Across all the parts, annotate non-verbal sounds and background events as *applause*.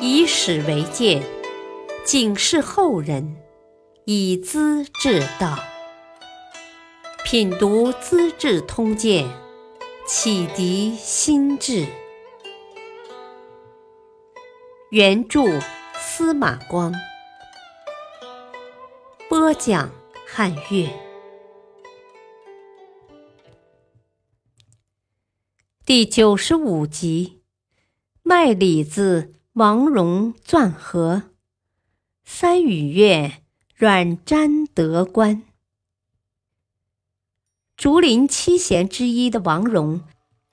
以史为鉴，警示后人，以资治道。品读《资治通鉴》，启迪心智。原著司马光，播讲汉乐。第九十五集，卖李子。王戎钻河，三羽月，阮瞻得官。竹林七贤之一的王戎，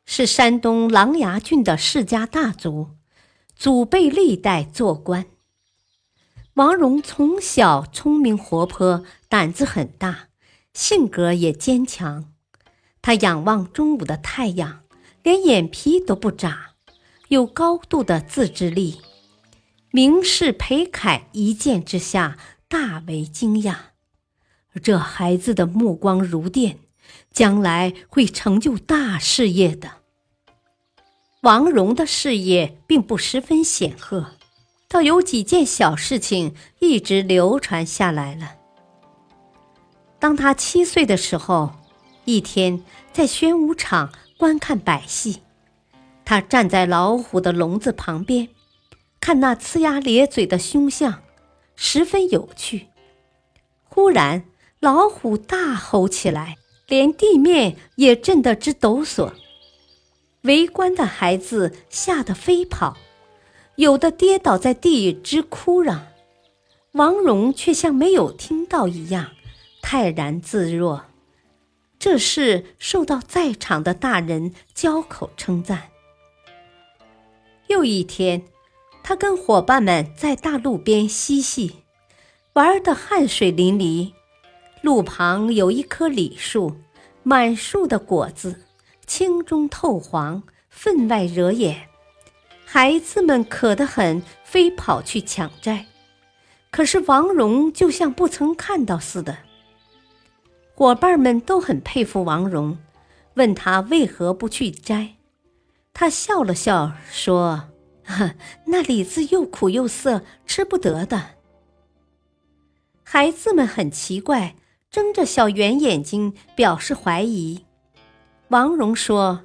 是山东琅琊郡的世家大族，祖辈历代做官。王戎从小聪明活泼，胆子很大，性格也坚强。他仰望中午的太阳，连眼皮都不眨。有高度的自制力，名士裴楷一见之下大为惊讶。这孩子的目光如电，将来会成就大事业的。王戎的事业并不十分显赫，倒有几件小事情一直流传下来了。当他七岁的时候，一天在宣武场观看百戏。他站在老虎的笼子旁边，看那呲牙咧嘴的凶相，十分有趣。忽然，老虎大吼起来，连地面也震得直抖擞。围观的孩子吓得飞跑，有的跌倒在地直哭嚷。王戎却像没有听到一样，泰然自若。这事受到在场的大人交口称赞。又一天，他跟伙伴们在大路边嬉戏，玩得汗水淋漓。路旁有一棵李树，满树的果子，青中透黄，分外惹眼。孩子们渴得很，非跑去抢摘。可是王戎就像不曾看到似的。伙伴们都很佩服王戎，问他为何不去摘。他笑了笑说：“ *laughs* 那李子又苦又涩，吃不得的。”孩子们很奇怪，睁着小圆眼睛表示怀疑。王蓉说：“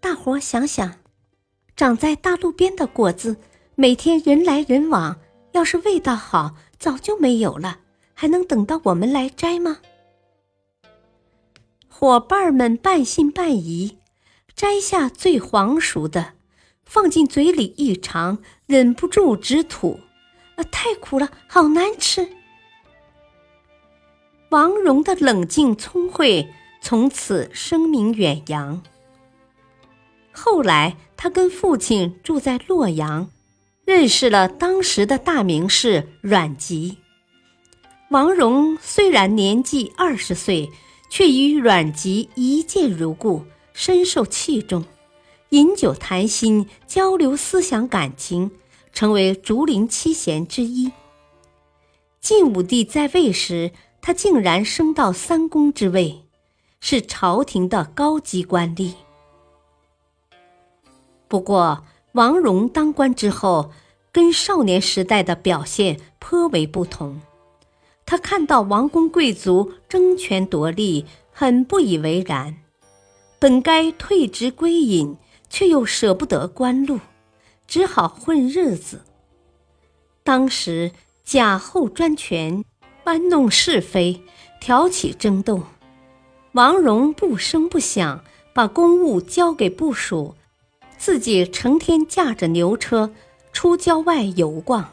大伙想想，长在大路边的果子，每天人来人往，要是味道好，早就没有了，还能等到我们来摘吗？”伙伴们半信半疑。摘下最黄熟的，放进嘴里一尝，忍不住直吐，啊，太苦了，好难吃！王戎的冷静聪慧从此声名远扬。后来，他跟父亲住在洛阳，认识了当时的大名士阮籍。王戎虽然年纪二十岁，却与阮籍一见如故。深受器重，饮酒谈心，交流思想感情，成为竹林七贤之一。晋武帝在位时，他竟然升到三公之位，是朝廷的高级官吏。不过，王戎当官之后，跟少年时代的表现颇为不同。他看到王公贵族争权夺利，很不以为然。本该退职归隐，却又舍不得官禄，只好混日子。当时贾后专权，搬弄是非，挑起争斗。王戎不声不响，把公务交给部属，自己成天驾着牛车出郊外游逛，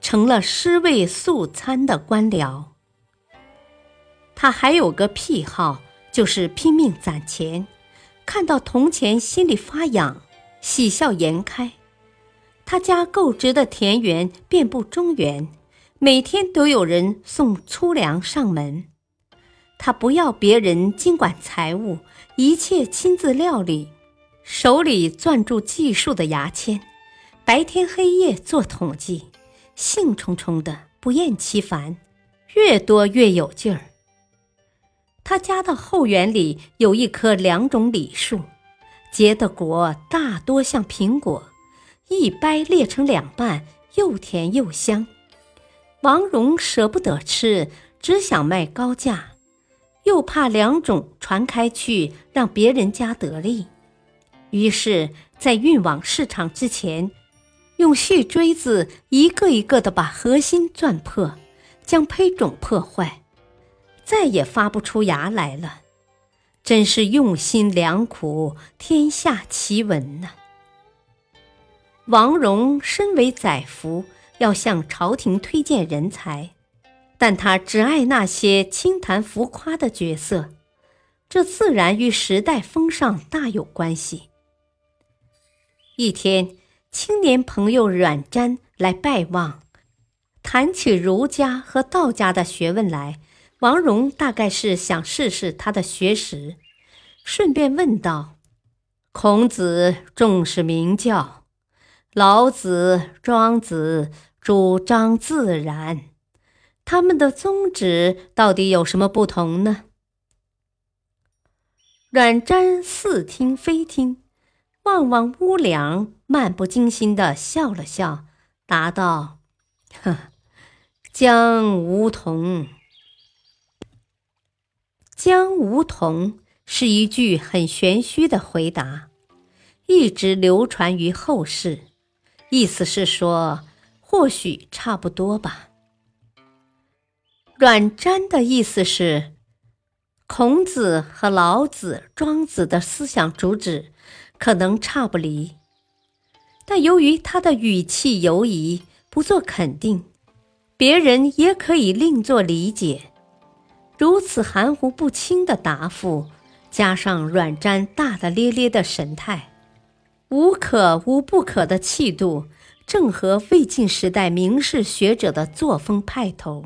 成了尸位素餐的官僚。他还有个癖好，就是拼命攒钱。看到铜钱，心里发痒，喜笑颜开。他家购植的田园遍布中原，每天都有人送粗粮上门。他不要别人经管财务，一切亲自料理，手里攥住计数的牙签，白天黑夜做统计，兴冲冲的，不厌其烦，越多越有劲儿。他家的后园里有一棵两种李树，结的果大多像苹果，一掰裂成两半，又甜又香。王戎舍不得吃，只想卖高价，又怕两种传开去让别人家得利，于是，在运往市场之前，用细锥子一个一个的把核心钻破，将胚种破坏，再也发不出芽来了。真是用心良苦，天下奇闻呐！王戎身为宰辅。要向朝廷推荐人才，但他只爱那些轻谈浮夸的角色，这自然与时代风尚大有关系。一天，青年朋友阮瞻来拜望，谈起儒家和道家的学问来，王戎大概是想试试他的学识，顺便问道：“孔子重视名教。”老子、庄子主张自然，他们的宗旨到底有什么不同呢？阮瞻似听非听，望望屋梁，漫不经心地笑了笑，答道：“ *laughs* 哼，将无同。将梧桐是一句很玄虚的回答，一直流传于后世。”意思是说，或许差不多吧。阮瞻的意思是，孔子和老子、庄子的思想主旨可能差不离，但由于他的语气犹疑，不做肯定，别人也可以另作理解。如此含糊不清的答复，加上阮瞻大大咧咧的神态。无可无不可的气度，正合魏晋时代名士学者的作风派头。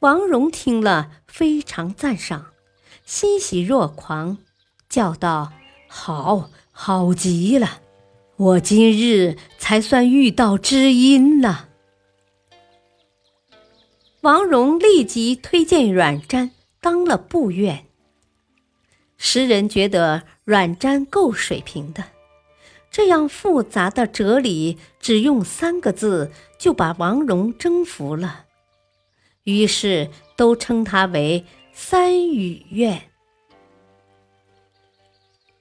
王戎听了非常赞赏，欣喜若狂，叫道：“好，好极了！我今日才算遇到知音了。”王戎立即推荐阮瞻当了部院。时人觉得阮瞻够水平的。这样复杂的哲理，只用三个字就把王戎征服了，于是都称他为三语院。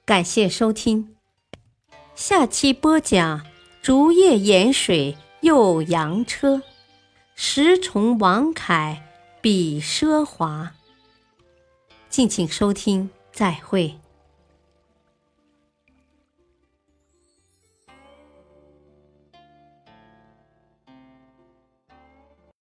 感谢收听，下期播讲“竹叶盐水又洋车，十重王凯比奢华”。敬请收听，再会。